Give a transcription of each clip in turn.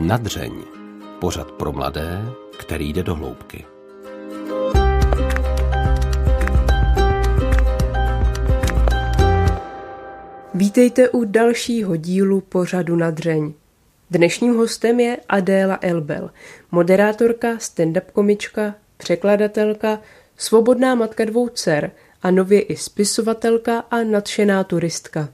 Nadřeň. Pořad pro mladé, který jde do hloubky. Vítejte u dalšího dílu pořadu Nadřeň. Dnešním hostem je Adéla Elbel, moderátorka, stand-up komička, překladatelka, svobodná matka dvou dcer a nově i spisovatelka a nadšená turistka.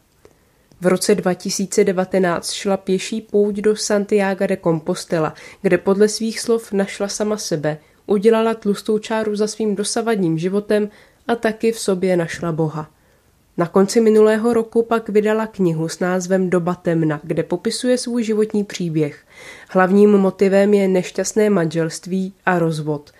V roce 2019 šla pěší pouť do Santiago de Compostela, kde podle svých slov našla sama sebe, udělala tlustou čáru za svým dosavadním životem a taky v sobě našla Boha. Na konci minulého roku pak vydala knihu s názvem Doba temna, kde popisuje svůj životní příběh. Hlavním motivem je nešťastné manželství a rozvod.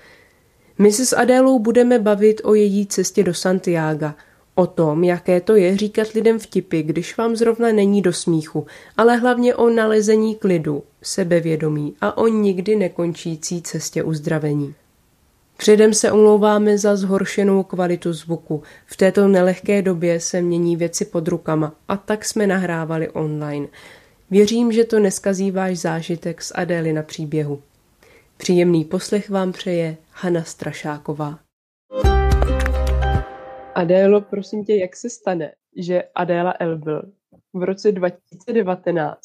My se s Adélou budeme bavit o její cestě do Santiago, o tom, jaké to je říkat lidem vtipy, když vám zrovna není do smíchu, ale hlavně o nalezení klidu, sebevědomí a o nikdy nekončící cestě uzdravení. Předem se omlouváme za zhoršenou kvalitu zvuku. V této nelehké době se mění věci pod rukama a tak jsme nahrávali online. Věřím, že to neskazí váš zážitek z Adély na příběhu. Příjemný poslech vám přeje Hana Strašáková. Adélo, prosím tě, jak se stane, že Adéla Elbil v roce 2019,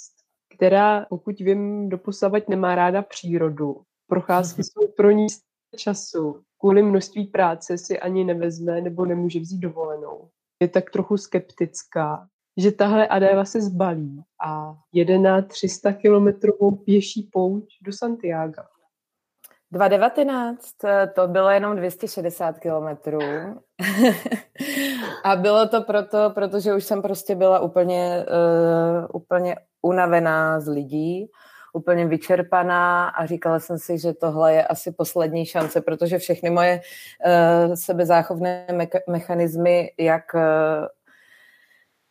která, pokud vím, doposavat nemá ráda přírodu, procházky jsou pro ní času, kvůli množství práce si ani nevezme nebo nemůže vzít dovolenou. Je tak trochu skeptická, že tahle Adéla se zbalí a jede na 300 kilometrovou pěší pouť do Santiago. 2019 eh, to bylo jenom 260 kilometrů. a bylo to proto, protože už jsem prostě byla úplně, uh, úplně unavená z lidí, úplně vyčerpaná a říkala jsem si, že tohle je asi poslední šance, protože všechny moje uh, sebezáchovné me- mechanismy, jak uh,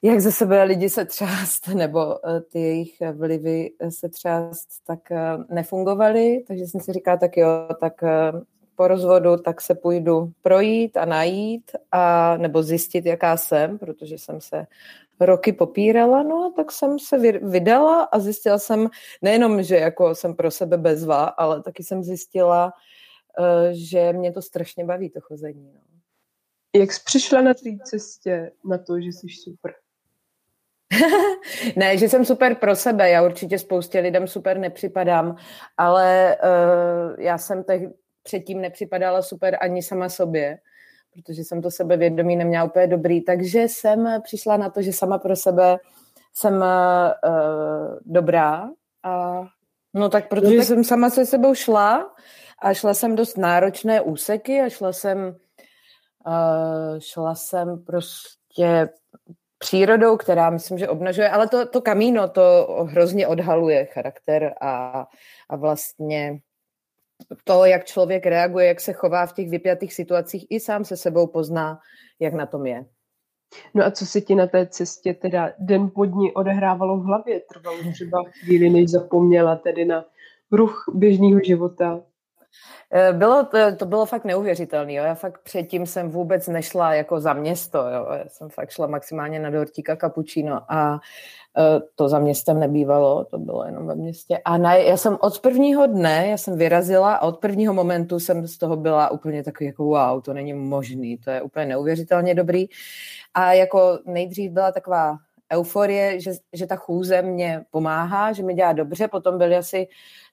jak ze sebe lidi se třást, nebo eh, ty jejich vlivy se třást, tak eh, nefungovaly, takže jsem si říkala, tak jo, tak eh, po rozvodu, tak se půjdu projít a najít, a, nebo zjistit, jaká jsem, protože jsem se roky popírala, no a tak jsem se vydala a zjistila jsem nejenom, že jako jsem pro sebe bezva, ale taky jsem zjistila, že mě to strašně baví, to chození. No. Jak jsi přišla na té cestě na to, že jsi super? ne, že jsem super pro sebe, já určitě spoustě lidem super nepřipadám, ale uh, já jsem teď předtím nepřipadala super ani sama sobě, protože jsem to sebevědomí neměla úplně dobrý, takže jsem přišla na to, že sama pro sebe jsem uh, dobrá a no tak protože no tak... jsem sama se sebou šla a šla jsem dost náročné úseky a šla jsem uh, šla jsem prostě přírodou, která myslím, že obnažuje, ale to, to kamíno to hrozně odhaluje charakter a, a vlastně to, jak člověk reaguje, jak se chová v těch vypjatých situacích, i sám se sebou pozná, jak na tom je. No a co se ti na té cestě teda den pod ní odehrávalo v hlavě? Trvalo třeba chvíli, než zapomněla tedy na ruch běžného života? Eh, bylo to, to bylo fakt neuvěřitelné. Já fakt předtím jsem vůbec nešla jako za město. Jo. Já jsem fakt šla maximálně na dortíka cappuccino a eh, to za městem nebývalo, to bylo jenom ve městě. A na, já jsem od prvního dne, já jsem vyrazila a od prvního momentu jsem z toho byla úplně takový jako wow, to není možný, to je úplně neuvěřitelně dobrý. A jako nejdřív byla taková euforie, že, že ta chůze mě pomáhá, že mi dělá dobře, potom byly asi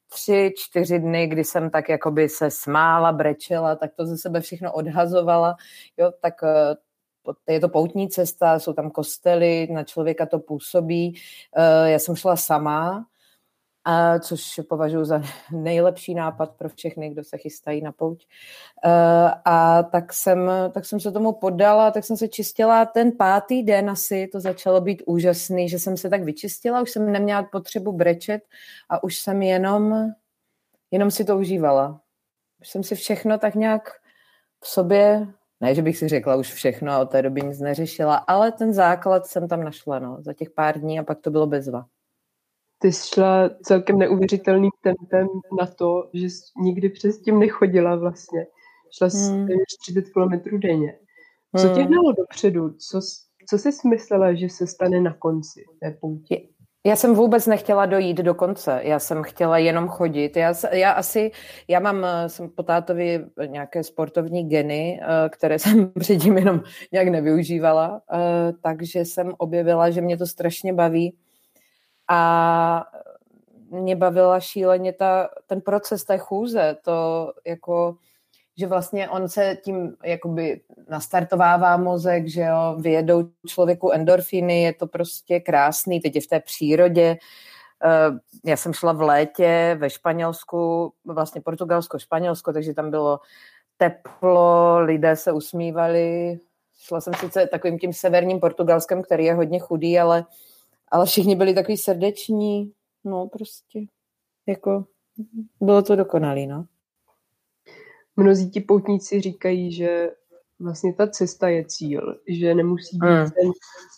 tři, čtyři dny, kdy jsem tak jakoby se smála, brečela, tak to ze sebe všechno odhazovala, jo, tak eh, je to poutní cesta, jsou tam kostely, na člověka to působí. Eh, já jsem šla sama, a což považuji za nejlepší nápad pro všechny, kdo se chystají na pouť. Eh, a tak jsem, tak jsem se tomu podala, tak jsem se čistila ten pátý den asi, to začalo být úžasný, že jsem se tak vyčistila, už jsem neměla potřebu brečet a už jsem jenom, jenom si to užívala. Už jsem si všechno tak nějak v sobě, ne, že bych si řekla už všechno a od té doby nic neřešila, ale ten základ jsem tam našla, no, za těch pár dní a pak to bylo bezva ty jsi šla celkem neuvěřitelným tempem na to, že jsi nikdy přes tím nechodila vlastně. Šla jsi hmm. 30 km denně. Co tě hmm. hnalo dopředu? Co, co jsi smyslela, že se stane na konci té poutě? Já jsem vůbec nechtěla dojít do konce, já jsem chtěla jenom chodit. Já, já asi, já mám, eh, jsem po tátovi nějaké sportovní geny, eh, které jsem předtím jenom nějak nevyužívala, eh, takže jsem objevila, že mě to strašně baví a mě bavila šíleně ta, ten proces té chůze, to jako že vlastně on se tím jakoby nastartovává mozek, že jo, vyjedou člověku endorfiny, je to prostě krásný, teď je v té přírodě. Eh, já jsem šla v létě ve Španělsku, vlastně Portugalsko, Španělsko, takže tam bylo teplo, lidé se usmívali. Šla jsem sice takovým tím severním Portugalskem, který je hodně chudý, ale, ale všichni byli takový srdeční. No prostě, jako bylo to dokonalý, no mnozí ti poutníci říkají, že vlastně ta cesta je cíl, že nemusí být hmm. ten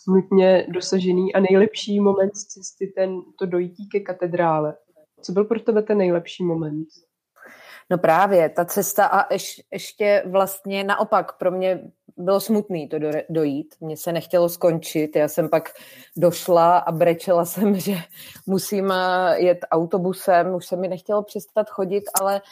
nutně dosažený a nejlepší moment z cesty ten, to dojítí ke katedrále. Co byl pro tebe ten nejlepší moment? No právě, ta cesta a ješ, ještě vlastně naopak pro mě bylo smutný to do, dojít. Mně se nechtělo skončit. Já jsem pak došla a brečela jsem, že musím eh, jet autobusem. Už se mi nechtělo přestat chodit, ale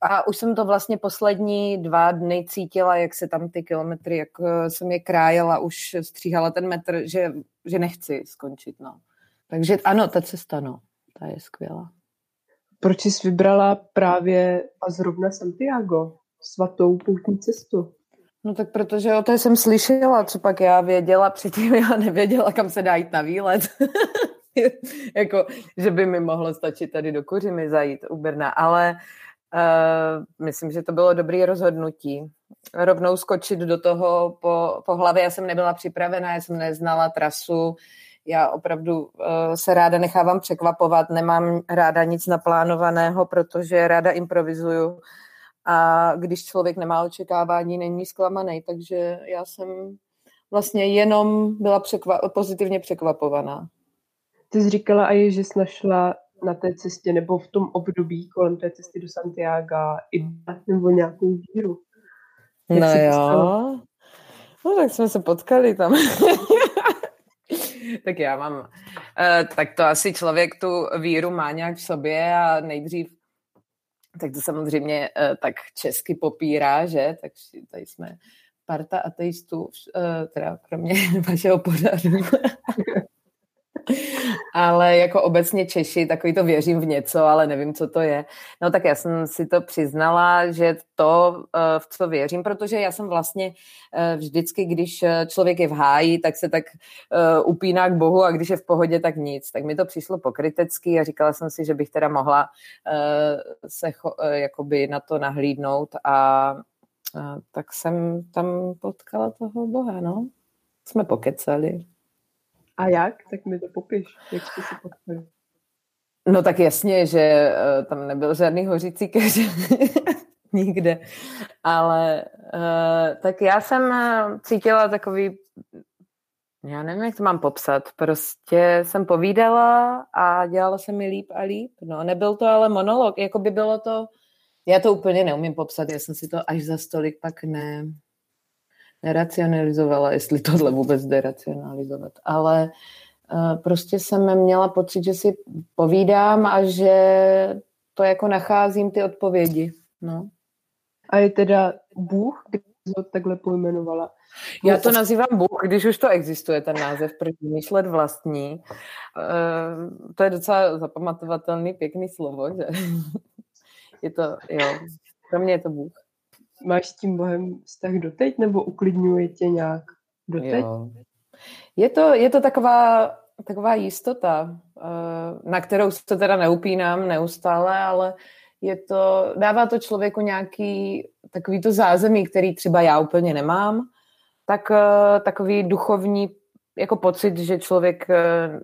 a už jsem to vlastně poslední dva dny cítila, jak se tam ty kilometry, jak eh, jsem je krájela, už stříhala ten metr, že, že nechci skončit, no. Takže ano, ta cesta, no, ta je skvělá. Proč jsi vybrala právě a zrovna Santiago, svatou poutní cestu? No tak protože o té jsem slyšela, co pak já věděla, předtím já nevěděla, kam se dá jít na výlet. jako, že by mi mohlo stačit tady do Kuřimy zajít u Brna, ale Uh, myslím, že to bylo dobré rozhodnutí. Rovnou skočit do toho po, po hlavě. Já jsem nebyla připravená, já jsem neznala trasu. Já opravdu uh, se ráda nechávám překvapovat, nemám ráda nic naplánovaného, protože ráda improvizuju. A když člověk nemá očekávání, není zklamaný. Takže já jsem vlastně jenom byla překva- pozitivně překvapovaná. Ty jsi říkala i, že jsi našla na té cestě nebo v tom období kolem té cesty do Santiago i nebo nějakou víru. Jak no jo. No tak jsme se potkali tam. tak já mám, uh, tak to asi člověk tu víru má nějak v sobě a nejdřív, tak to samozřejmě uh, tak česky popírá, že, takže tady jsme parta ateistů, uh, teda kromě vašeho pořadu. Ale jako obecně Češi, takový to věřím v něco, ale nevím, co to je. No tak já jsem si to přiznala, že to, eh, v co věřím, protože já jsem vlastně eh, vždycky, když eh, člověk je v háji, tak se tak upíná k Bohu a když je v pohodě, tak nic. Tak mi to přišlo pokrytecky a říkala jsem si, že bych teda mohla se jakoby na to nahlídnout a tak jsem tam potkala toho Boha, no. Jsme pokecali. A jak? Tak mi to popiš, jak jste si potkali. No tak jasně, že uh, tam nebyl žádný hořící keř nikde, ale uh, tak já jsem uh, cítila takový, já nevím, jak to mám popsat, prostě jsem povídala a dělala se mi líp a líp, no nebyl to ale monolog, jako by bylo to, já to úplně neumím popsat, já jsem si to až za stolik pak ne, neracionalizovala, jestli tohle vůbec jde racionalizovat. Ale uh, prostě jsem měla pocit, že si povídám a že to jako nacházím ty odpovědi. No. A je teda Bůh, když to takhle pojmenovala? Já to nazývám Bůh, když už to existuje, ten název, proč vymýšlet vlastní. Uh, to je docela zapamatovatelný, pěkný slovo, že? je to, jo, pro mě je to Bůh. Máš s tím Bohem vztah doteď, nebo uklidňuje tě nějak doteď? Jo. Je to, je to taková, taková jistota, eh, na kterou se teda neupínám neustále, ale je to, dává to člověku nějaký takový to zázemí, který třeba já úplně nemám, tak eh, takový duchovní jako pocit, že člověk eh,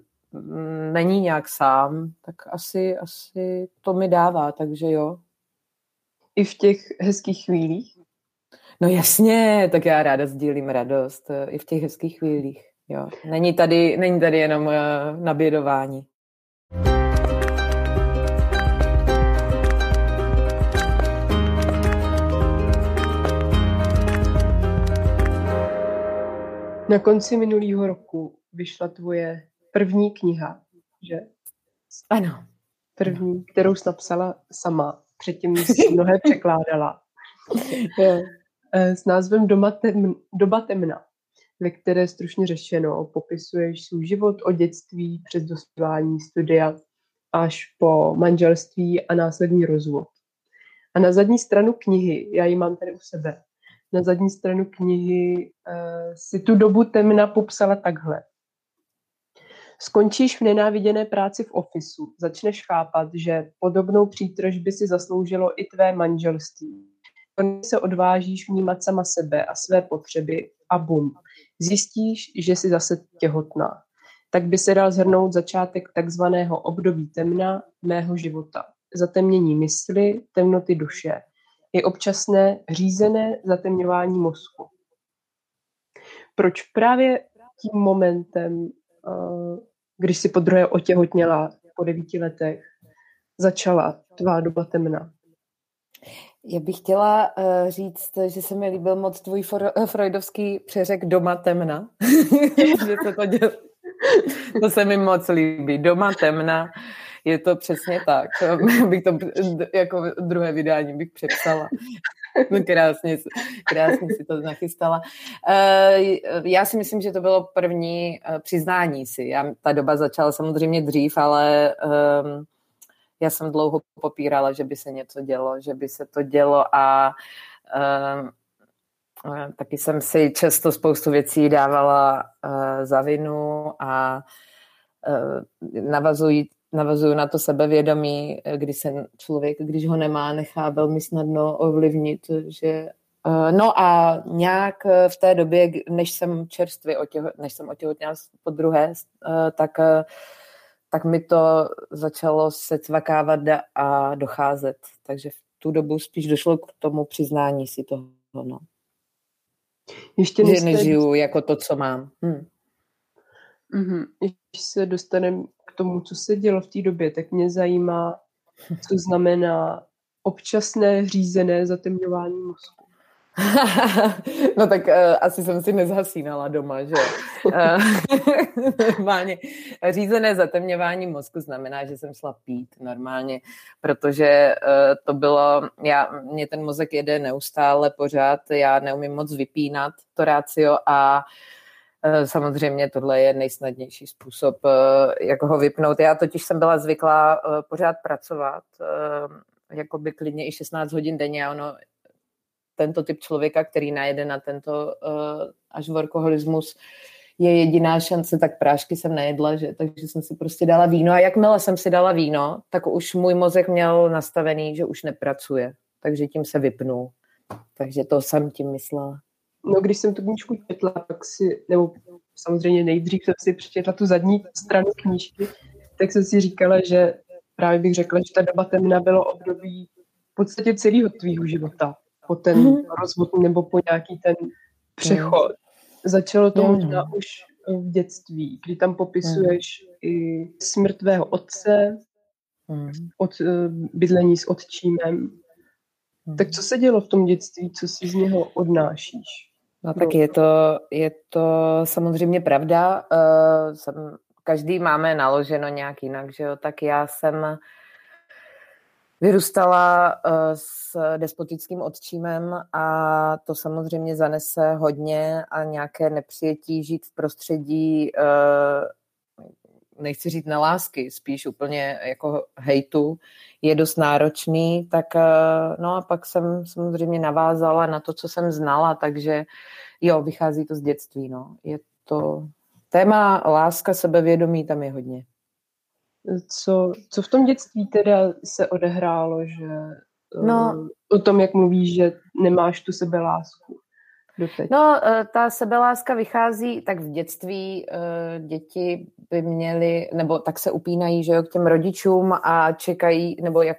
není nějak sám, tak asi, asi to mi dává, takže jo. I v těch hezkých chvílích? No jasně, tak já ráda sdílím radost eh, i v těch hezkých chvílích. Jo. Není, tady, není tady jenom uh, nabědování. Na konci minulého roku vyšla tvoje první kniha že? Ano. První, kterou jsi napsala sama. Předtím mnohé překládala. Eh, s názvem Doma temn, Doba temna, ve které stručně řešeno, popisuješ svůj život od dětství přes dospívání studia až po manželství a následný rozvod. A na zadní stranu knihy, já ji mám tady u sebe, na zadní stranu knihy uh, si tu dobu temna popsala takhle. Skončíš v nenáviděné práci v ofisu, začneš chápat, že podobnou přítrž by si zasloužilo i tvé manželství. Konečně se odvážíš vnímat sama sebe a své potřeby a bum. Zjistíš, že jsi zase těhotná. Tak by se dal zhrnout začátek takzvaného období temna mého života. Zatemnění mysli, temnoty duše. I občasné řízené zatemňování mozku. Proč právě tím momentem, eh, když si po druhé otěhotněla po devíti letech, začala tvá doba temna? Já bych chtěla uh, říct, že se mi líbil moc tvůj for, uh, freudovský přeřek doma temna. že se to, děl... to se mi moc líbí. Doma temna. Je to přesně tak. bych to jako druhé vydání bych přepsala. krásně, krásně si to nachystala. Uh, já si myslím, že to bylo první uh, přiznání si. Já, ta doba začala samozřejmě dřív, ale um, já jsem dlouho popírala, že by se něco dělo, že by se to dělo a uh, taky jsem si často spoustu věcí dávala za vinu a navazují navazuju na to sebevědomí, kdy se člověk, když ho nemá, nechá velmi snadno ovlivnit, že No a nějak v té době, než jsem čerstvě otěho, než jsem otěhotněla po druhé, tak tak mi to začalo se cvakávat a docházet. Takže v tu dobu spíš došlo k tomu přiznání si toho. No. Ještě že nežiju jako to, co mám. Hm. Mm-hmm. Když se dostaneme k tomu, co se dělo v té době, tak mě zajímá, co znamená občasné řízené zatemňování mozku. no tak uh, asi jsem si nezhasínala doma, že normálně řízené zatemňování mozku znamená, že jsem šla pít normálně, protože uh, to bylo, já, mě ten mozek jede neustále pořád, já neumím moc vypínat to rácio a uh, samozřejmě tohle je nejsnadnější způsob, uh, jak ho vypnout. Já totiž jsem byla zvyklá uh, pořád pracovat, jako by klidně i 16 hodin denně a ono tento typ člověka, který najede na tento až workoholismus, je jediná šance, tak prášky jsem nejedla, že, takže jsem si prostě dala víno a jakmile jsem si dala víno, tak už můj mozek měl nastavený, že už nepracuje, takže tím se vypnul. Takže to jsem tím myslela. No, když jsem tu knížku četla, tak si, nebo samozřejmě nejdřív jsem si přečetla tu zadní stranu knížky, tak jsem si říkala, že právě bych řekla, že ta doba temna bylo období v podstatě celého tvýho života po ten mm-hmm. rozvod nebo po nějaký ten přechod. Mm. Začalo to mm. možná už v dětství, kdy tam popisuješ mm. i smrt tvého otce, mm. od, uh, bydlení s otčímem. Mm. Tak co se dělo v tom dětství, co si z něho odnášíš? No tak je to, je to samozřejmě pravda. Uh, jsem, každý máme naloženo nějak jinak, že jo? Tak já jsem Vyrůstala uh, s despotickým otčímem a to samozřejmě zanese hodně a nějaké nepřijetí žít v prostředí, uh, nechci říct lásky, spíš úplně jako hejtu, je dost náročný, tak uh, no a pak jsem samozřejmě navázala na to, co jsem znala, takže jo, vychází to z dětství, no. Je to téma láska, sebevědomí, tam je hodně. Co, co v tom dětství teda se odehrálo, že no, uh, o tom, jak mluvíš, že nemáš tu sebelásku doteď. No, uh, ta sebeláska vychází, tak v dětství uh, děti by měly, nebo tak se upínají, že jo, k těm rodičům a čekají, nebo jak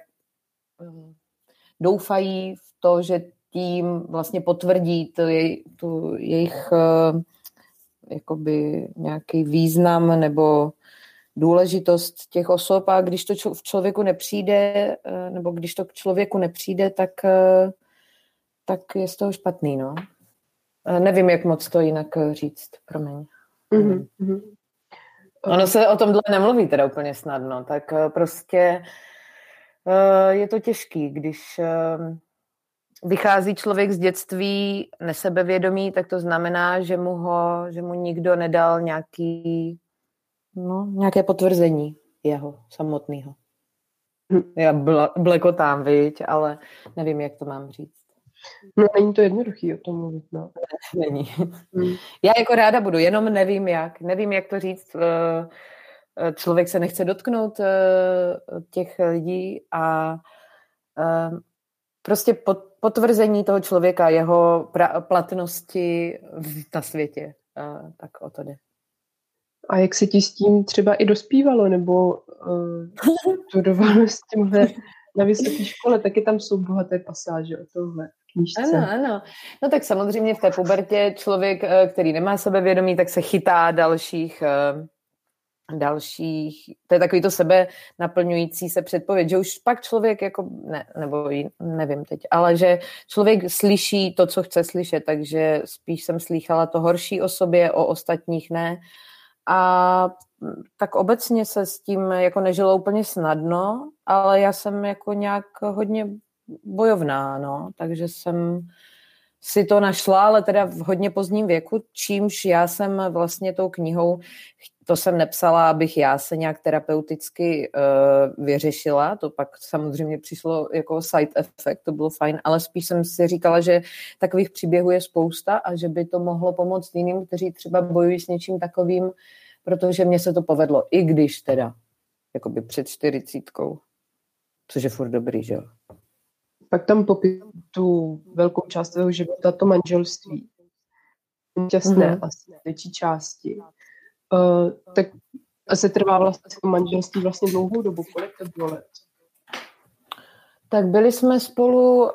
doufají v to, že tím vlastně potvrdí tu, jej, tu jejich jakoby nějaký význam nebo důležitost těch osob a když to v člověku nepřijde, eh, nebo když to k člověku nepřijde, tak, eh, tak je z toho špatný, no. Nevím, jak moc to jinak říct, promiň. Mm-hmm. Ono se o tomhle nemluví teda úplně snadno, tak eh, prostě eh, je to těžký, když eh, vychází člověk z dětství nesebevědomý, tak to znamená, že mu, ho, že mu nikdo nedal nějaký, no, nějaké potvrzení jeho samotného. Hm. Já blekotám, viď, ale nevím, jak to mám říct. No není to jednoduchý o tom mluvit, no. Není. Hmm. Já jako ráda budu, jenom nevím jak. Nevím, jak to říct. Eh, eh, člověk se nechce dotknout eh, těch lidí a prostě potvrzení toho člověka, jeho platnosti na světě. Tak o to jde. A jak se ti s tím třeba i dospívalo, nebo studovalo s tímhle na vysoké škole, taky tam jsou bohaté pasáže o tomhle knížce. Ano, ano. No tak samozřejmě v té pubertě člověk, eh, který nemá sebevědomí, tak se chytá dalších eh, dalších, to je takový to sebe naplňující se předpověď, že už pak člověk jako, ne, nebo nevím teď, ale že člověk slyší to, co chce slyšet, takže spíš jsem slýchala to horší o sobě, o ostatních ne. A tak obecně se s tím jako nežilo úplně snadno, ale já jsem jako nějak hodně bojovná, no, takže jsem si to našla, ale teda v hodně pozdním věku, čímž já jsem vlastně tou knihou, to jsem nepsala, abych já se nějak terapeuticky uh, vyřešila, to pak samozřejmě přišlo jako side effect, to bylo fajn, ale spíš jsem si říkala, že takových příběhů je spousta a že by to mohlo pomoct jiným, kteří třeba bojují s něčím takovým, protože mně se to povedlo, i když teda, jakoby před čtyřicítkou, což je furt dobrý, že jo. Pak tam popí tu velkou část tvého života, to manželství. Šťastné mm-hmm. asi větší části. Uh, tak se trvá vlastně to manželství vlastně dlouhou dobu. Kolik to bylo let? Tak byli jsme spolu uh,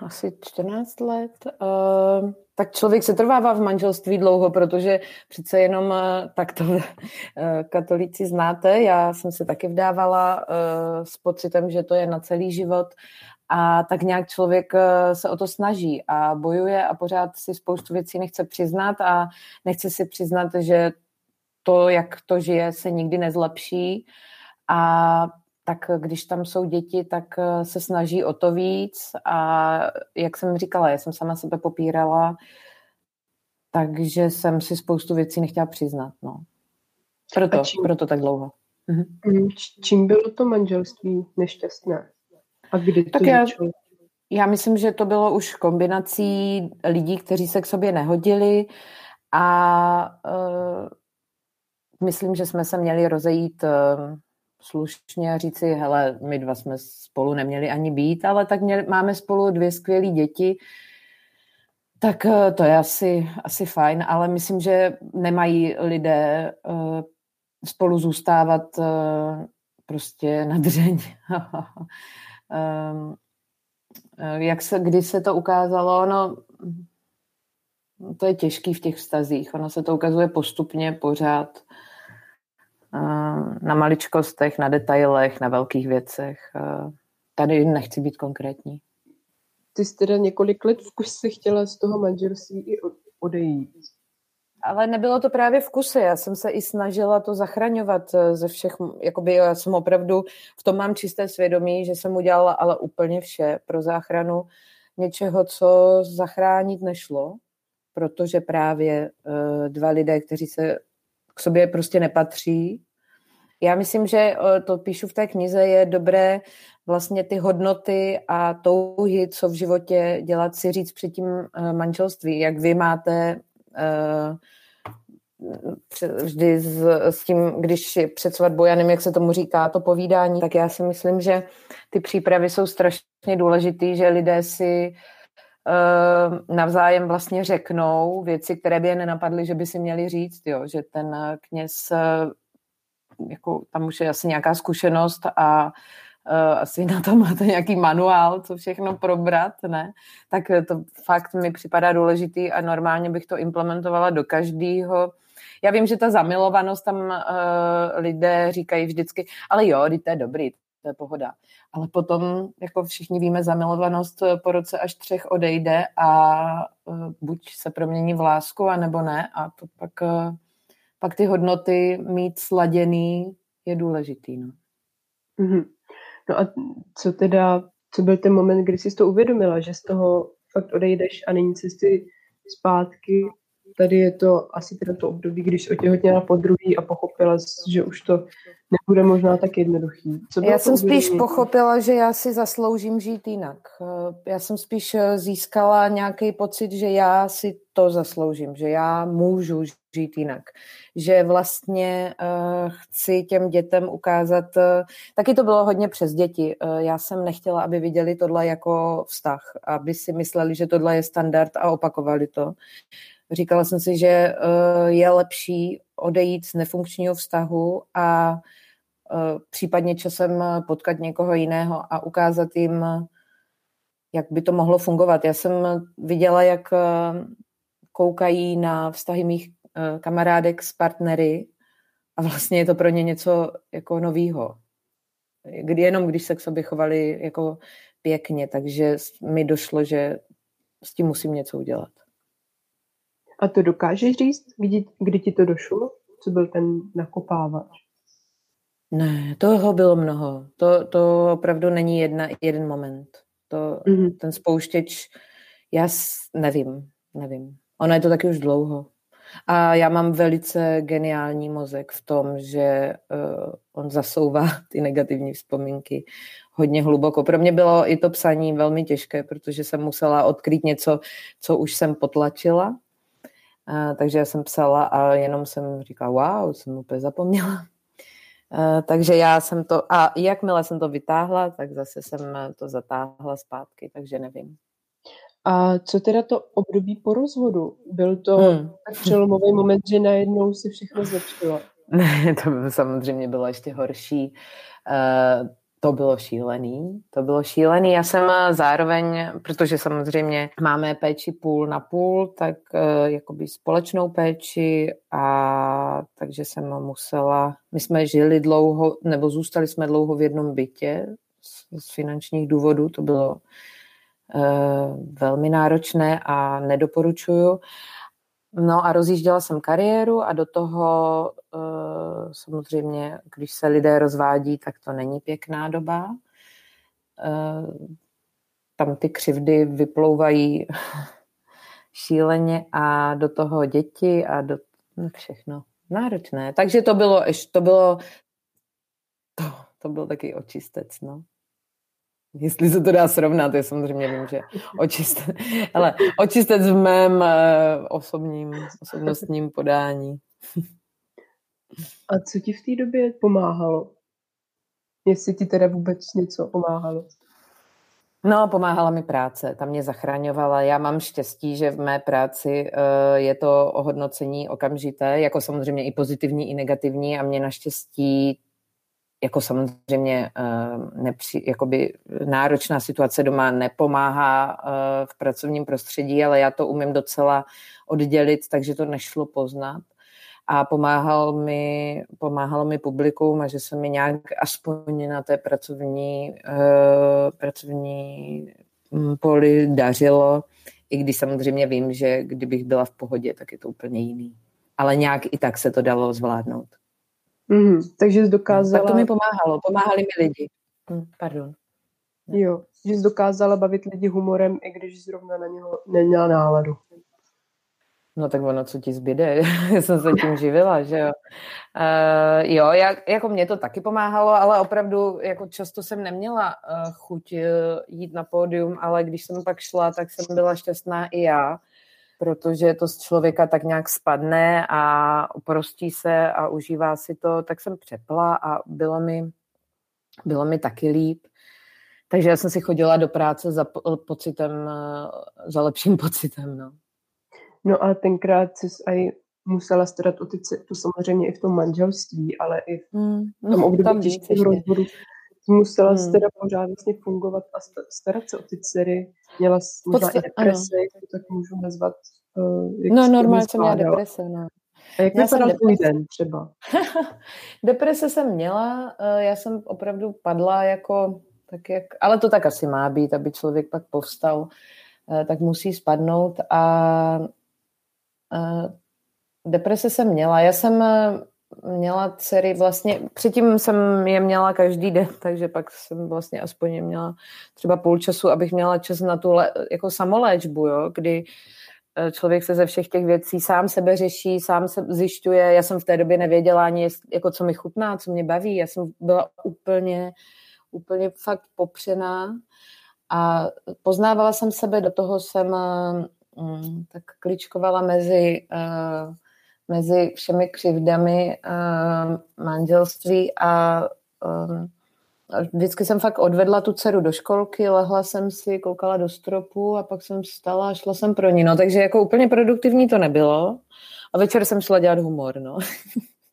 asi 14 let. Uh, tak člověk se trvává v manželství dlouho, protože přece jenom uh, tak to uh, katolíci znáte. Já jsem se taky vdávala uh, s pocitem, že to je na celý život a tak nějak člověk uh, se o to snaží a bojuje a pořád si spoustu věcí nechce přiznat a nechce si přiznat, že to, jak to žije, se nikdy nezlepší a tak když tam jsou děti, tak eh, se snaží o to víc a jak jsem říkala, já jsem sama sebe popírala, takže jsem si spoustu věcí nechtěla přiznat, no. Proto, čím, proto tak dlouho. Mhm. Mm, čím bylo to manželství nešťastné? A kdy to tak já, já myslím, že to bylo už kombinací lidí, kteří se k sobě nehodili a uh, myslím, že jsme se měli rozejít uh, slušně a říci, hele, my dva jsme spolu neměli ani být, ale tak měli, máme spolu dvě skvělé děti, tak eh, to je asi, asi fajn, ale myslím, že nemají lidé spolu zůstávat prostě na dřeň. um, jak se, kdy se to ukázalo, no to je těžký v těch vztazích. Ono se to ukazuje postupně, pořád na maličkostech, na detailech, na velkých věcech. Tady nechci být konkrétní. Ty jsi teda několik let v kuse chtěla z toho manželství i odejít. Ale nebylo to právě v kuse. Já jsem se i snažila to zachraňovat eh, ze všech, jakoby já jsem opravdu, v tom mám čisté svědomí, že jsem udělala ale úplně vše pro záchranu něčeho, co zachránit nešlo, protože právě uh, dva lidé, kteří se k sobě prostě nepatří. Já myslím, že eh, to píšu v té knize, je dobré vlastně ty hodnoty a touhy, co v životě dělat, si říct před tím eh, manželství. Jak vy máte vždy s, s tím, když před svatbou, já nevím, jak se tomu říká, to povídání, tak já si myslím, že ty přípravy jsou strašně důležitý, že lidé si uh, navzájem vlastně řeknou věci, které by je nenapadly, že by si měli říct, jo, že ten kněz, jako, tam už je asi nějaká zkušenost a asi na to máte nějaký manuál, co všechno probrat, ne? Tak to fakt mi připadá důležitý a normálně bych to implementovala do každého. Já vím, že ta zamilovanost tam uh, lidé říkají vždycky, ale jo, to je dobrý, to je pohoda. Ale potom, jako všichni víme, zamilovanost eh, po roce až třech odejde a uh, buď se promění v lásku, anebo ne a to pak uh, pak ty hodnoty mít sladěný je důležitý. No. Mm-hmm. No a co teda, co byl ten moment, kdy jsi to uvědomila, že z toho fakt odejdeš a není cesty zpátky tady je to asi teda to období, když otěhotněla po druhý a pochopila, že už to nebude možná tak jednoduchý. Co já jsem spíš pochopila, že já si zasloužím žít jinak. Eh, já jsem spíš eh, získala nějaký pocit, že já si to zasloužím, že já můžu žít jinak. Že vlastně uh, chci těm dětem ukázat, uh, taky to bylo hodně přes děti. Uh, já jsem nechtěla, aby viděli tohle jako vztah, aby si mysleli, že tohle je standard a opakovali to. Říkala jsem si, že eh, je lepší odejít z nefunkčního vztahu a eh, případně časem potkat někoho jiného a ukázat jim, jak by to mohlo fungovat. Já jsem viděla, jak eh, koukají na vztahy mých kamarádek s partnery a vlastně je to pro ně něco jako novýho. Kdy jenom když se k sobě chovali jako pěkně, takže mi došlo, že s tím musím něco udělat. A to dokážeš říct, kdy, kdy ti to došlo? Co byl ten nakopávač? Ne, toho bylo mnoho. To, to opravdu není jedna, jeden moment. To, mm-hmm. Ten spouštěč, já nevím, nevím. Ono je to taky už dlouho. A já mám velice geniální mozek v tom, že uh, on zasouvá ty negativní vzpomínky hodně hluboko. Pro mě bylo i to psaní velmi těžké, protože jsem musela odkrýt něco, co už jsem potlačila a, takže já jsem psala a jenom jsem říkala, wow, jsem úplně zapomněla. A, takže já jsem to, a jakmile jsem to vytáhla, tak zase jsem to zatáhla zpátky, takže nevím. A co teda to období po rozvodu? Byl to hmm. tak přelomový moment, že najednou se všechno zlepšilo? Ne, to by samozřejmě bylo ještě horší. Uh, to bylo šílený, to bylo šílený. Já jsem zároveň, protože samozřejmě máme péči půl na půl, tak uh, jakoby společnou péči a takže jsem musela, my jsme žili dlouho, nebo zůstali jsme dlouho v jednom bytě z, z finančních důvodů, to bylo uh, velmi náročné a nedoporučuju. No a rozjížděla jsem kariéru a do toho uh, samozřejmě, když se lidé rozvádí, tak to není pěkná doba. Uh, tam ty křivdy vyplouvají šíleně a do toho děti a do no všechno. Náročné. Takže to bylo, to bylo, to, to byl taky očistec, no. Jestli se to dá srovnat, je samozřejmě vím, že očistec, ale očistec v mém uh, osobním, osobnostním podání. A co ti v té době pomáhalo? Jestli ti teda vůbec něco pomáhalo? No, pomáhala mi práce, ta mě zachraňovala. Já mám štěstí, že v mé práci uh, je to ohodnocení okamžité, jako samozřejmě i pozitivní, i negativní a mě naštěstí jako samozřejmě uh, nepři, jakoby náročná situace doma nepomáhá uh, v pracovním prostředí, ale já to umím docela oddělit, takže to nešlo poznat. A pomáhal mi, pomáhalo mi publikum a že se mi nějak aspoň na té pracovní, uh, pracovní hm, poli dařilo, i když samozřejmě vím, že kdybych byla v pohodě, tak je to úplně jiný. Ale nějak i tak se to dalo zvládnout. Mm-hmm. Takže jsi dokázala... Tak to mi pomáhalo, pomáhali mi lidi. Hm, pardon. Jo, že jsi dokázala bavit lidi humorem, i když zrovna na něho neměla náladu. No tak ono, co ti zbyde, já jsem se tím živila, že jo. Uh, jo, jak, jako mě to taky pomáhalo, ale opravdu jako často jsem neměla uh, chuť uh, jít na pódium, ale když jsem pak šla, tak jsem byla šťastná i já, protože to z člověka tak nějak spadne a uprostí se a užívá si to, tak jsem přepla a bylo mi, bylo mi taky líp. Takže já jsem si chodila do práce za pocitem, za lepším pocitem, no. No a tenkrát jsi aj musela starat o ty to samozřejmě i v tom manželství, ale i v mm, tom no, období těžkého rozvodu musela hmm. teda pořád vlastně fungovat a starat se o ty dcery. Měla možná Podsta- i deprese, jak to tak můžu nazvat. Uh, no normálně jsem měla deprese, no. A jak vypadal tvůj den třeba? deprese jsem měla, uh, já jsem opravdu padla jako tak jak, ale to tak asi má být, aby člověk pak povstal, uh, tak musí spadnout a uh, deprese jsem měla. Já jsem měla dcery vlastně, předtím jsem je měla každý den, takže pak jsem vlastně aspoň je měla třeba půl času, abych měla čas na tu le, jako samoléčbu, jo, kdy eh, člověk se ze všech těch věcí sám sebe řeší, sám se zjišťuje. Já jsem v té době nevěděla ani, jako co mi chutná, co mě baví. Já jsem byla úplně, úplně fakt popřená a poznávala jsem sebe, do toho jsem mm, tak kličkovala mezi uh, mezi všemi křivdami uh, manželství a um, vždycky jsem fakt odvedla tu dceru do školky, lehla jsem si, koukala do stropu a pak jsem stala a šla jsem pro ní. No, takže jako úplně produktivní to nebylo. A večer jsem šla dělat humor, no.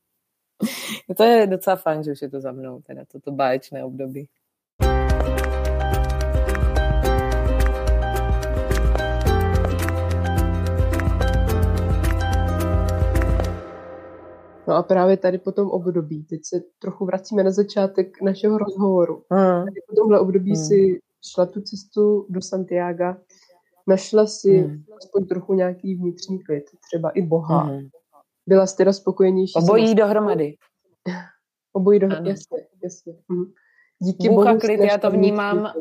to je docela fajn, že už je to za mnou, teda toto báječné období. No a právě tady po tom období, teď se trochu vracíme na začátek našeho rozhovoru. Mm. Tady po tomhle období mm. si šla tu cestu do Santiago, našla si mm. aspoň trochu nějaký vnitřní klid, třeba i Boha. Mm. Byla jsi teda spokojenější? Obojí dohromady. Obojí dohromady, jasně, jasně. Mm. Díky Bůh Bohu. klid, já to vnímám,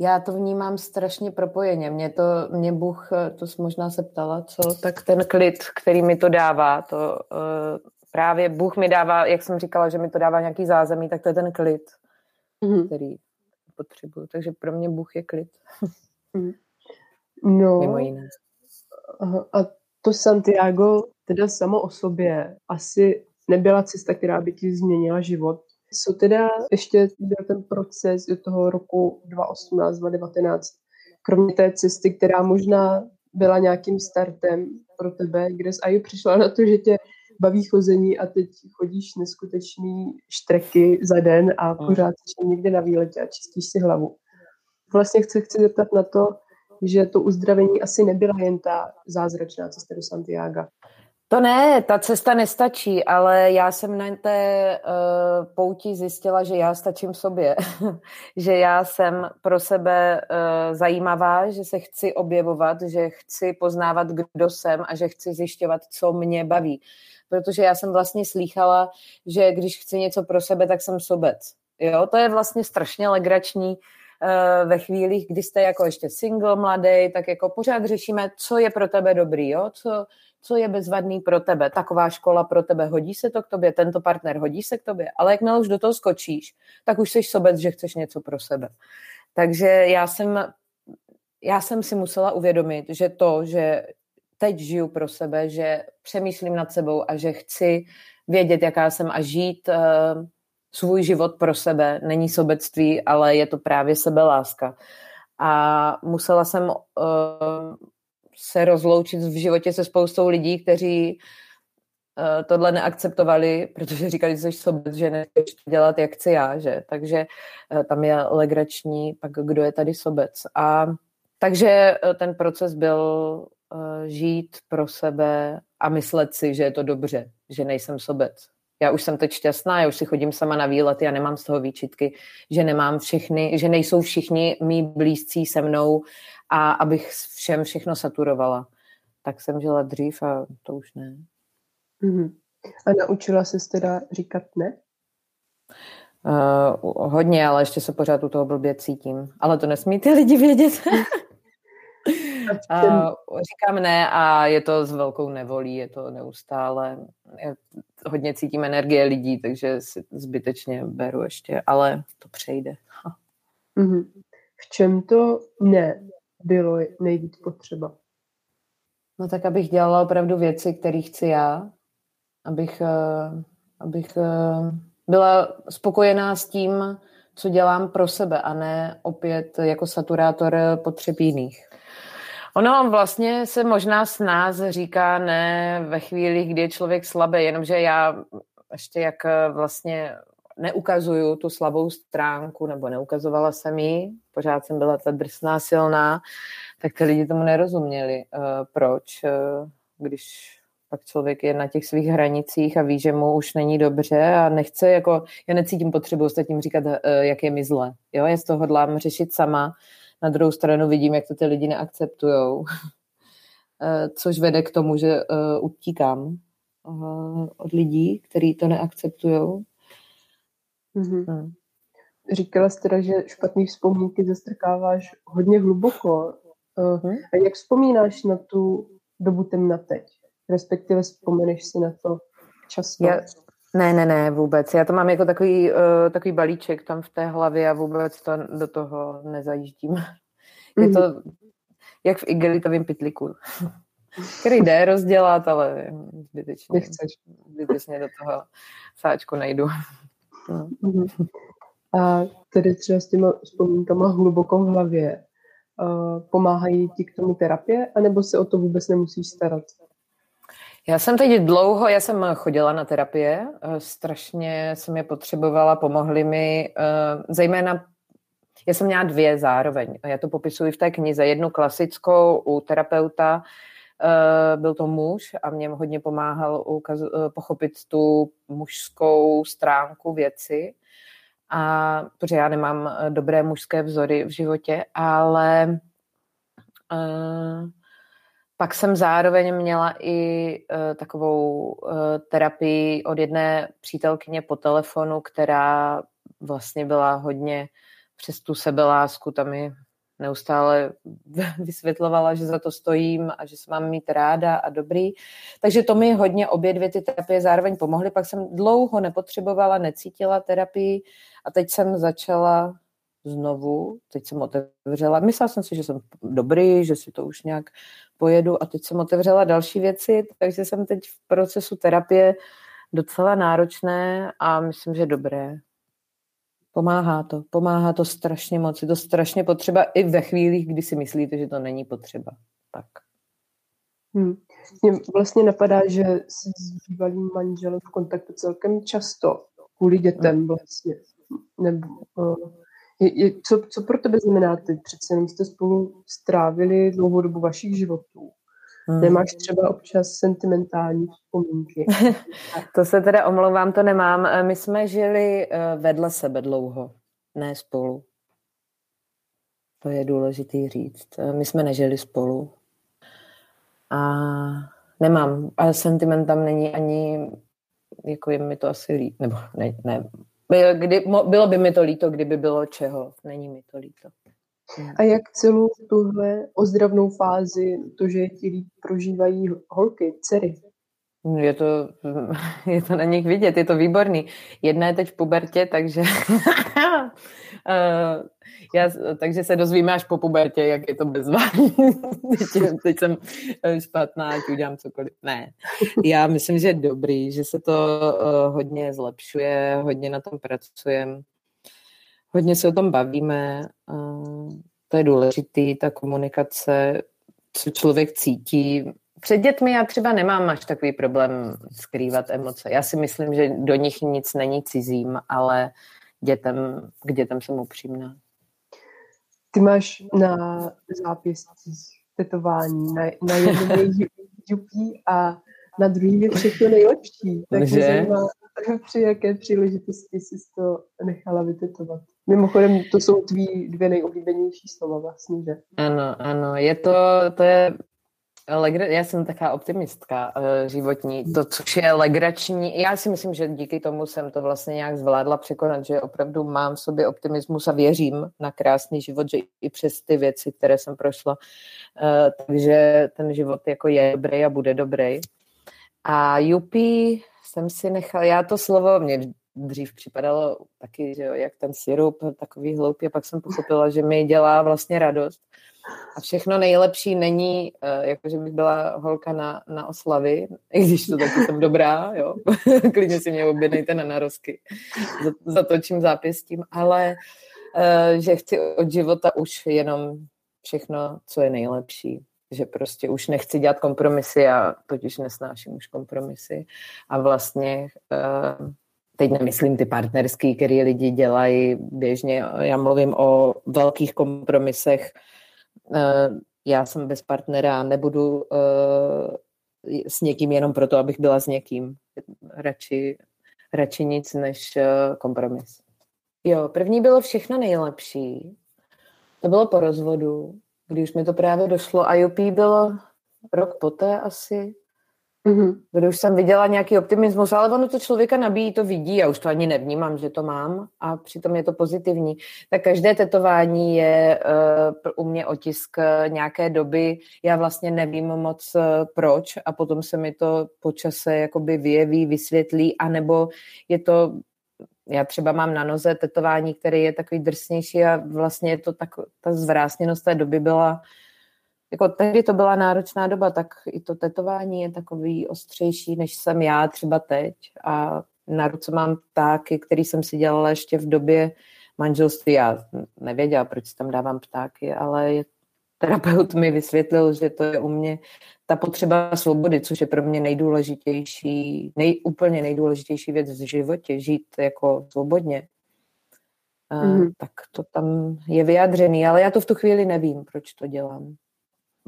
já to vnímám strašně propojeně. Mě to, mě Bůh, to jsi možná se ptala, co, tak ten klid, který mi to dává, to uh, právě Bůh mi dává, jak jsem říkala, že mi to dává nějaký zázemí, tak to je ten klid, mm-hmm. který potřebuju. Takže pro mě Bůh je klid. Mm. No. Mimo jiné. A to Santiago teda samo o sobě asi nebyla cesta, která by ti změnila život, co teda ještě byl ten proces do toho roku 2018, 2019, kromě té cesty, která možná byla nějakým startem pro tebe, kde jsi přišla na to, že tě baví chození a teď chodíš neskutečný štreky za den a hmm. pořád jsi někde na výletě a čistíš si hlavu. Vlastně chci, chci zeptat na to, že to uzdravení asi nebyla jen ta zázračná cesta do Santiago. To ne, ta cesta nestačí, ale já jsem na té uh, pouti zjistila, že já stačím sobě, že já jsem pro sebe uh, zajímavá, že se chci objevovat, že chci poznávat, kdo jsem a že chci zjišťovat, co mě baví. Protože já jsem vlastně slýchala, že když chci něco pro sebe, tak jsem sobec. Jo, to je vlastně strašně legrační, uh, ve chvílích, kdy jste jako ještě single, mladý, tak jako pořád řešíme, co je pro tebe dobrý, jo? Co, co je bezvadný pro tebe, taková škola pro tebe, hodí se to k tobě, tento partner hodí se k tobě, ale jakmile už do toho skočíš, tak už jsi sobec, že chceš něco pro sebe. Takže já jsem, já jsem si musela uvědomit, že to, že teď žiju pro sebe, že přemýšlím nad sebou a že chci vědět, jaká jsem a žít uh, svůj život pro sebe, není sobectví, ale je to právě sebeláska. A musela jsem uh, se rozloučit v životě se spoustou lidí, kteří uh, tohle neakceptovali, protože říkali, že jsi sobec, že nechceš dělat, jak chci já, že? Takže uh, tam je legrační, pak kdo je tady sobec. A takže uh, ten proces byl žít pro sebe a myslet si, že je to dobře, že nejsem sobec. Já už jsem teď šťastná, já už si chodím sama na výlety a nemám z toho výčitky, že nemám všechny, že nejsou všichni mý blízcí se mnou a abych všem všechno saturovala. Tak jsem žila dřív a to už ne. Mm-hmm. A naučila se teda říkat ne? Uh, hodně, ale ještě se pořád u toho blbě cítím. Ale to nesmí ty lidi vědět. uh, říkám ne a je to s velkou nevolí, je to neustále. Já hodně cítím energie lidí, takže si zbytečně beru ještě, ale to přejde. Mm-hmm. V čem to ne bylo nejvíc potřeba? No tak, abych dělala opravdu věci, které chci já, abych, uh, abych uh, byla spokojená s tím, co dělám pro sebe a ne opět jako saturátor potřeb jiných. Ono vlastně se možná s nás říká ne ve chvíli, kdy je člověk slabý, jenomže já ještě jak vlastně neukazuju tu slabou stránku, nebo neukazovala jsem ji, pořád jsem byla ta drsná, silná, tak ty lidi tomu nerozuměli. Uh, proč? Uh, když pak člověk je na těch svých hranicích a ví, že mu už není dobře a nechce, jako, já necítím potřebu ostatním říkat, uh, jak je mi zle. Jo, já z toho hodlám řešit sama. Na druhou stranu vidím, jak to ty lidi neakceptujou. což vede k tomu, že utíkám od lidí, kteří to neakceptují. Mm-hmm. Hmm. Říkala jsi teda, že špatné vzpomínky zastrkáváš hodně hluboko. Uh, a jak vzpomínáš na tu dobu temna teď? Respektive vzpomeneš si na to často? Já, ne, ne, ne, vůbec. Já to mám jako takový, uh, takový balíček tam v té hlavě a vůbec to do toho nezajíždím. Je to mm-hmm. jak v igelitovém pytliku, který jde rozdělat, ale zbytečně, zbytečně do toho sáčku najdu. A tedy třeba s těma vzpomínkama hluboko v hlavě pomáhají ti k tomu terapie, anebo se o to vůbec nemusíš starat? Já jsem teď dlouho, já jsem chodila na terapie, eh, strašně jsem je potřebovala, pomohly mi, eh, zejména já jsem měla dvě zároveň. Já to popisuji v té knize. Jednu klasickou u terapeuta, byl to muž a mě hodně pomáhal ukaz, pochopit tu mužskou stránku věci. A protože já nemám eh, dobré mužské vzory v životě, ale uh, pak jsem zároveň měla i uh, takovou uh, terapii od jedné přítelkyně po telefonu, která vlastně byla hodně přes tu sebelásku, tam mi neustále vysvětlovala, že za to stojím a že se mám mít ráda a dobrý. Takže to mi hodně obě dvě ty terapie zároveň pomohly. Pak jsem dlouho nepotřebovala, necítila terapii a teď jsem začala znovu, teď jsem otevřela, myslela jsem si, že jsem dobrý, že si to už nějak pojedu a teď jsem otevřela další věci, takže jsem teď v procesu terapie docela náročné a myslím, že dobré. Pomáhá to, pomáhá to strašně moc, je to strašně potřeba i ve chvílích, kdy si myslíte, že to není potřeba. Tak. Hmm. Mě vlastně napadá, že jsi s bývalým manželem v kontaktu celkem často kvůli dětem vlastně. Nebo, uh, je, je, co, co pro tebe znamená ty? Přece jste spolu strávili dlouhou dobu vašich životů. Hmm. Nemáš třeba občas sentimentální vzpomínky? to se teda omlouvám, to nemám. Eh, my jsme žili eh, vedle sebe dlouho, ne spolu. To je důležitý říct. Eh, my jsme nežili spolu. A nemám. A sentiment tam není ani, jako je mi to asi líp. Nebo ne, ne. Kdy, bylo by mi to líto, kdyby bylo čeho. Není mi to líto. A jak celou tuhle ozdravnou fázi, to, že ti líp prožívají holky, dcery? Je to, je to na nich vidět, je to výborný. Jedna je teď v pubertě, takže uh, já, takže se dozvíme až po pubertě, jak je to bezva. teď, teď jsem špatná, ať udělám cokoliv. Ne, já myslím, že je dobrý, že se to uh, hodně zlepšuje, hodně na tom pracujeme hodně se o tom bavíme. To je důležitý, ta komunikace, co člověk cítí. Před dětmi já třeba nemám až takový problém skrývat emoce. Já si myslím, že do nich nic není cizím, ale dětem, k dětem jsem upřímná. Ty máš na zápěstí tetování, na, na jednom jupí a na druhý je všechno nejlepší. Tak že? Zajímá, při jaké příležitosti jsi to nechala vytetovat. Mimochodem, to jsou tvý dvě nejoblíbenější slova vlastně, že? Ano, ano, je to, to je Legra, já jsem taková optimistka uh, životní, to, což je legrační. Já si myslím, že díky tomu jsem to vlastně nějak zvládla překonat, že opravdu mám v sobě optimismus a věřím na krásný život, že i přes ty věci, které jsem prošla, uh, takže ten život jako je dobrý a bude dobrý. A Jupi jsem si nechala, já to slovo, mě dřív připadalo taky, že jo, jak ten sirup, takový hloupý, a pak jsem pochopila, že mi dělá vlastně radost. A všechno nejlepší není, eh, jako že bych byla holka na, na oslavy, i když to taky jsem dobrá, jo. Klidně si mě objednejte na narozky. Zatočím zápěstím, ale eh, že chci od života už jenom všechno, co je nejlepší že prostě už nechci dělat kompromisy a totiž nesnáším už kompromisy. A vlastně uh, teď nemyslím ty partnerský, který lidi dělají běžně, já mluvím o velkých kompromisech. Uh, já jsem bez partnera, nebudu uh, s někým jenom proto, abych byla s někým. Radši, radši nic než uh, kompromis. Jo, první bylo všechno nejlepší. To bylo po rozvodu, když mi to právě došlo a UP bylo rok poté asi, mm-hmm. kdy už jsem viděla nějaký optimismus, ale ono to člověka nabíjí, to vidí, já už to ani nevnímám, že to mám a přitom je to pozitivní. Tak každé tetování je uh, u mě otisk nějaké doby, já vlastně nevím moc uh, proč a potom se mi to po čase jakoby vyjeví, vysvětlí, anebo je to já třeba mám na noze tetování, který je takový drsnější a vlastně je to tak, ta zvrásněnost té doby byla, jako tehdy to byla náročná doba, tak i to tetování je takový ostřejší, než jsem já třeba teď a na ruce mám ptáky, který jsem si dělala ještě v době manželství. Já nevěděla, proč tam dávám ptáky, ale je, terapeut mi vysvětlil, že to je u mě ta potřeba svobody, což je pro mě nejdůležitější, nej, úplně nejdůležitější věc v životě, žít jako svobodně. Mm-hmm. Tak to tam je vyjádřený, ale já to v tu chvíli nevím, proč to dělám.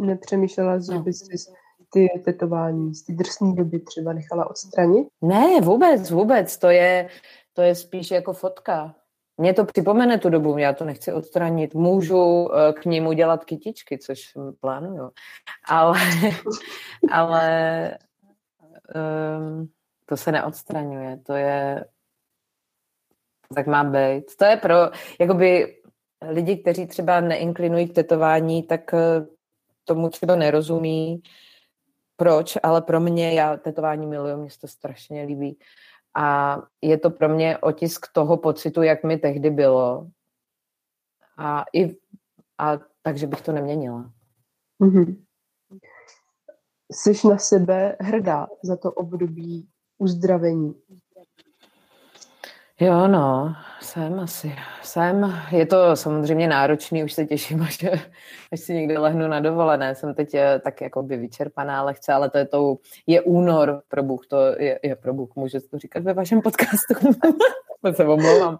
Nepřemýšlela, že no. bys si ty tetování z té drsné doby třeba nechala odstranit? Ne, vůbec, vůbec. To je, to je spíš jako fotka. Mně to připomene tu dobu, já to nechci odstranit. Můžu eh, k němu dělat kytičky, což plánuju. Ale, ale um, to se neodstraňuje. To je tak má být. To je pro jakoby lidi, kteří třeba neinklinují k tetování, tak eh, tomu třeba nerozumí, proč, ale pro mě, já tetování miluju, mě se to strašně líbí. A je to pro mě otisk toho pocitu, jak mi tehdy bylo. A, i, a takže bych to neměnila. Mm-hmm. Jsi na sebe hrdá za to období uzdravení? Jo, no, jsem asi. Jsem. Je to samozřejmě náročný, už se těším, až, až si někde lehnu na dovolené. Jsem teď eh, tak jako by vyčerpaná lehce, ale to je, to, je únor, pro Bůh, to je, je pro Bůh, může to říkat ve vašem podcastu. to se omlouvám.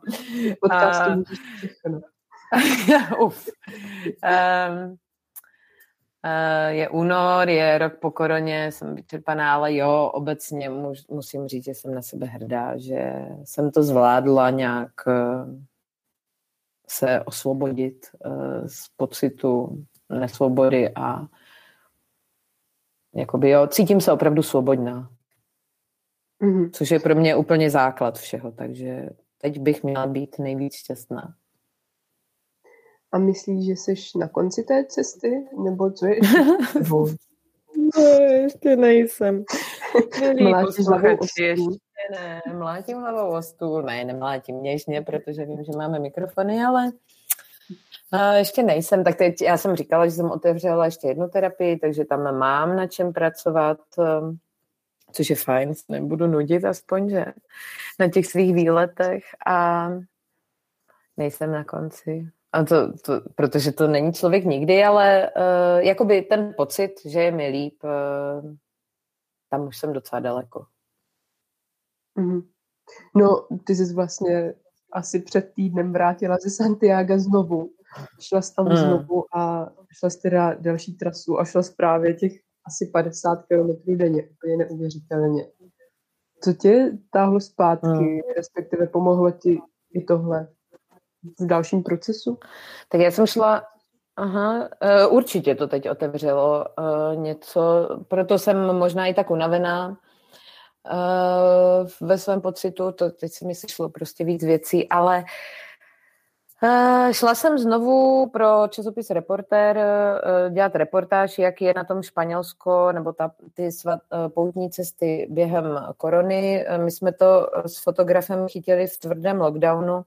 Podcastu A... všechno. Uf. Um, je únor, je rok po koroně, jsem vyčerpaná, ale jo, obecně muž, musím říct, že jsem na sebe hrdá, že jsem to zvládla nějak uh, se osvobodit uh, z pocitu nesvobody a jakoby jo, cítím se opravdu svobodná. Mm-hmm. Což je pro mě úplně základ všeho, takže teď bych měla být nejvíc šťastná. A myslíš, že jsi na konci té cesty? Nebo co je No, ještě nejsem. Mlátíš hlavou o stůl. ne, mlátím hlavou o stůl. Ne, nemlátím něžně, protože vím, že máme mikrofony, ale uh, ještě nejsem. Tak teď já jsem říkala, že jsem otevřela ještě jednu terapii, takže tam mám na čem pracovat, což je fajn, nebudu nudit aspoň, že na těch svých výletech a nejsem na konci. A to, to, protože to není člověk nikdy, ale uh, jakoby ten pocit, že je mi líp, uh, tam už jsem docela daleko. Mm-hmm. No, ty jsi vlastně asi před týdnem vrátila ze Santiago znovu. Šla jsi tam mm. znovu a šla jsi teda další trasu a šla jsi právě těch asi 50 km denně. To je neuvěřitelně. Co tě táhlo zpátky, mm. respektive pomohlo ti i tohle? V dalším procesu? Tak já jsem šla, aha, uh, určitě to teď otevřelo uh, něco, proto jsem možná i tak unavená uh, ve svém pocitu, to teď si mi šlo prostě víc věcí, ale šla jsem znovu pro časopis Reporter dělat reportáž, jak je na tom Španělsko nebo ta, ty svat, poutní cesty během korony. My jsme to s fotografem chytili v tvrdém lockdownu,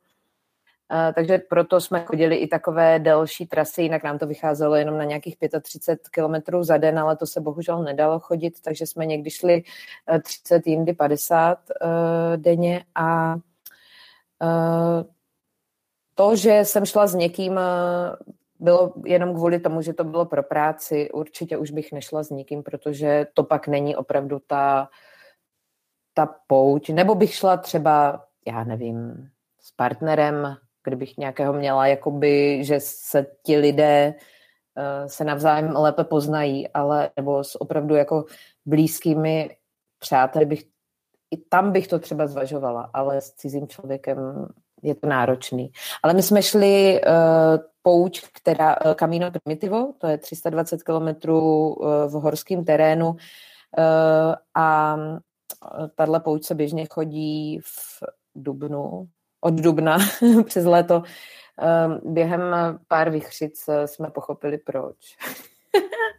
takže proto jsme chodili i takové delší trasy, jinak nám to vycházelo jenom na nějakých 35 kilometrů za den, ale to se bohužel nedalo chodit, takže jsme někdy šli 30, eh, jindy 50 uh, eh, denně a uh, to, že jsem šla s někým, bylo jenom kvůli tomu, že to bylo pro práci. Určitě už bych nešla s nikým, protože to pak není opravdu ta, ta pouť. Nebo bych šla třeba, já nevím, s partnerem kdybych nějakého měla, jakoby, že se ti lidé uh, se navzájem lépe poznají, ale nebo s opravdu jako blízkými přáteli bych, i tam bych to třeba zvažovala, ale s cizím člověkem je to náročný. Ale my jsme šli uh, pouč, která uh, Camino Primitivo, to je 320 kilometrů uh, v horském terénu uh, a tahle pouč se běžně chodí v dubnu, od dubna přes léto. Uh, během pár vychřic jsme pochopili proč.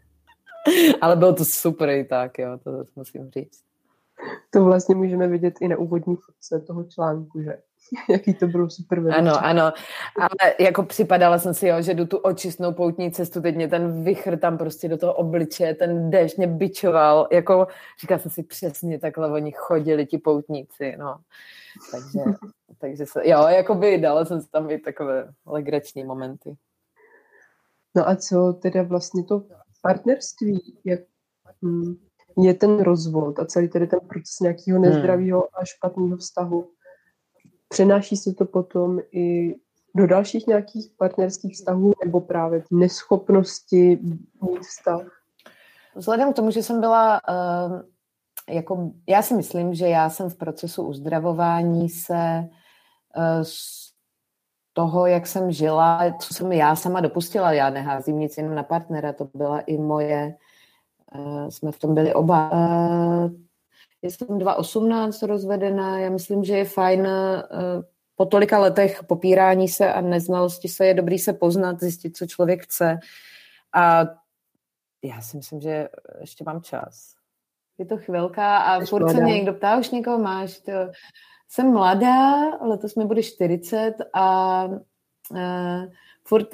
Ale bylo to super i tak, jo, to musím říct. To vlastně můžeme vidět i na úvodní fotce toho článku, že jaký to bylo super. Velice. Ano, ano, ale jako připadala jsem si, jo, že jdu tu očistnou poutní cestu, teď mě ten vychr tam prostě do toho obličeje, ten déšť mě bičoval, jako říkala jsem si přesně takhle oni chodili, ti poutníci, no. Takže, takže se, jo, jako by dala jsem si tam i takové legrační momenty. No a co teda vlastně to partnerství, jak hm, je ten rozvod a celý tedy ten proces nějakého hmm. nezdravého a špatného vztahu. Přenáší se to potom i do dalších nějakých partnerských vztahů nebo právě neschopnosti mít vztah? Vzhledem k tomu, že jsem byla, uh, jako, já si myslím, že já jsem v procesu uzdravování se uh, z toho, jak jsem žila, co jsem já sama dopustila, já neházím nic jenom na partnera, to byla i moje Uh, jsme v tom byli oba. Uh, jsem 2018 rozvedená, já myslím, že je fajn uh, po tolika letech popírání se a neznalosti se je dobrý se poznat, zjistit, co člověk chce. A já si myslím, že ještě mám čas. Je to chvilka a Jsi furt se mě někdo ptá, už někoho máš. To... Jsem mladá, letos mi bude 40 a uh, furt,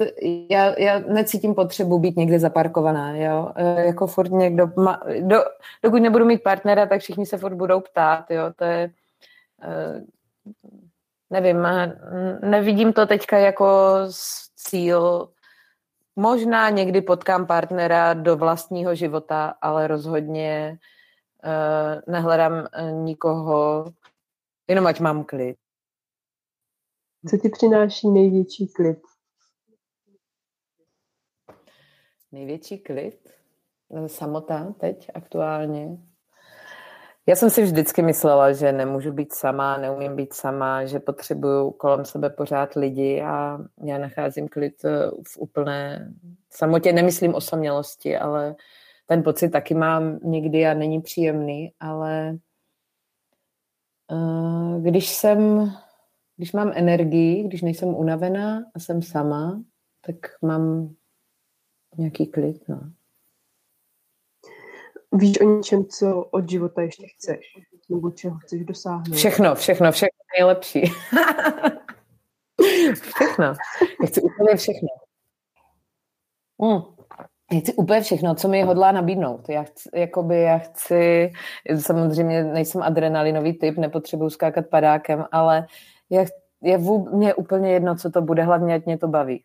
já, já necítím potřebu být někde zaparkovaná, jo, e, jako furt někdo, má, do, dokud nebudu mít partnera, tak všichni se furt budou ptát, jo, to je, e, nevím, nevidím to teďka jako cíl, možná někdy potkám partnera do vlastního života, ale rozhodně e, nehledám nikoho, jenom ať mám klid. Co ti přináší největší klid? Největší klid? Samota teď aktuálně? Já jsem si vždycky myslela, že nemůžu být sama, neumím být sama, že potřebuju kolem sebe pořád lidi a já nacházím klid eh, v úplné samotě. Nemyslím o samělosti, ale ten pocit taky mám někdy a není příjemný, ale uh, když jsem, když mám energii, když nejsem unavená a jsem sama, tak mám nějaký klid, no. Víš o něčem, co od života ještě chceš? Nebo čeho chceš dosáhnout? Všechno, všechno, všechno nejlepší. všechno. Já chci úplně všechno. Mm. Já chci úplně všechno, co mi hodlá nabídnout. Já chci, jakoby já chci, samozřejmě nejsem adrenalinový typ, nepotřebuju skákat padákem, ale já, je vůb, mě úplně jedno, co to bude, hlavně ať mě to baví.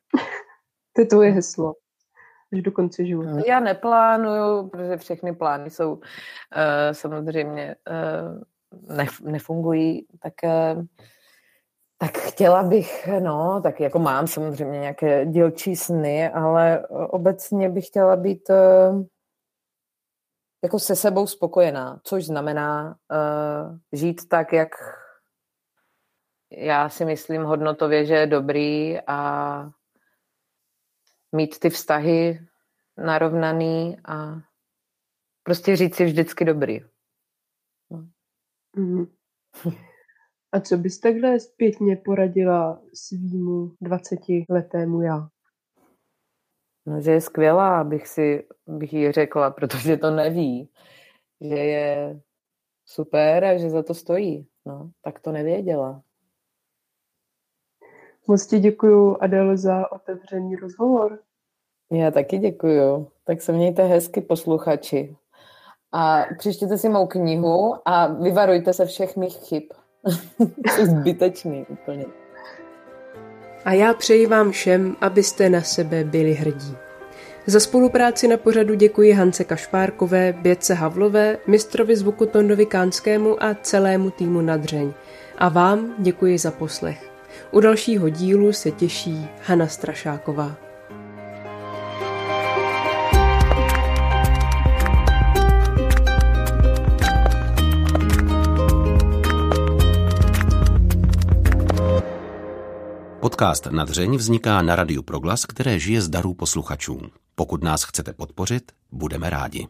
to je tvoje heslo až do konce života? Já neplánuju, protože všechny plány jsou uh, samozřejmě uh, nef- nefungují, tak uh, tak chtěla bych, no, tak jako mám samozřejmě nějaké dílčí sny, ale obecně bych chtěla být uh, jako se sebou spokojená, což znamená uh, žít tak, jak já si myslím hodnotově, že je dobrý a mít ty vztahy narovnaný a prostě říct si vždycky dobrý. No. Mm. A co bys takhle zpětně poradila svýmu 20-letému já? No, že je skvělá, abych si bych jí řekla, protože to neví, že je super a že za to stojí. No, tak to nevěděla. Moc ti děkuju, Adel, za otevřený rozhovor. Já taky děkuju. Tak se mějte hezky, posluchači. A přečtěte si mou knihu a vyvarujte se všech mých chyb. Jsou zbytečný úplně. A já přeji vám všem, abyste na sebe byli hrdí. Za spolupráci na pořadu děkuji Hance Kašpárkové, Bětce Havlové, mistrovi zvuku Tondovi Kánskému a celému týmu Nadřeň. A vám děkuji za poslech. U dalšího dílu se těší Hana Strašáková. Podcast Nadřeň vzniká na Radiu Proglas, které žije z darů posluchačů. Pokud nás chcete podpořit, budeme rádi.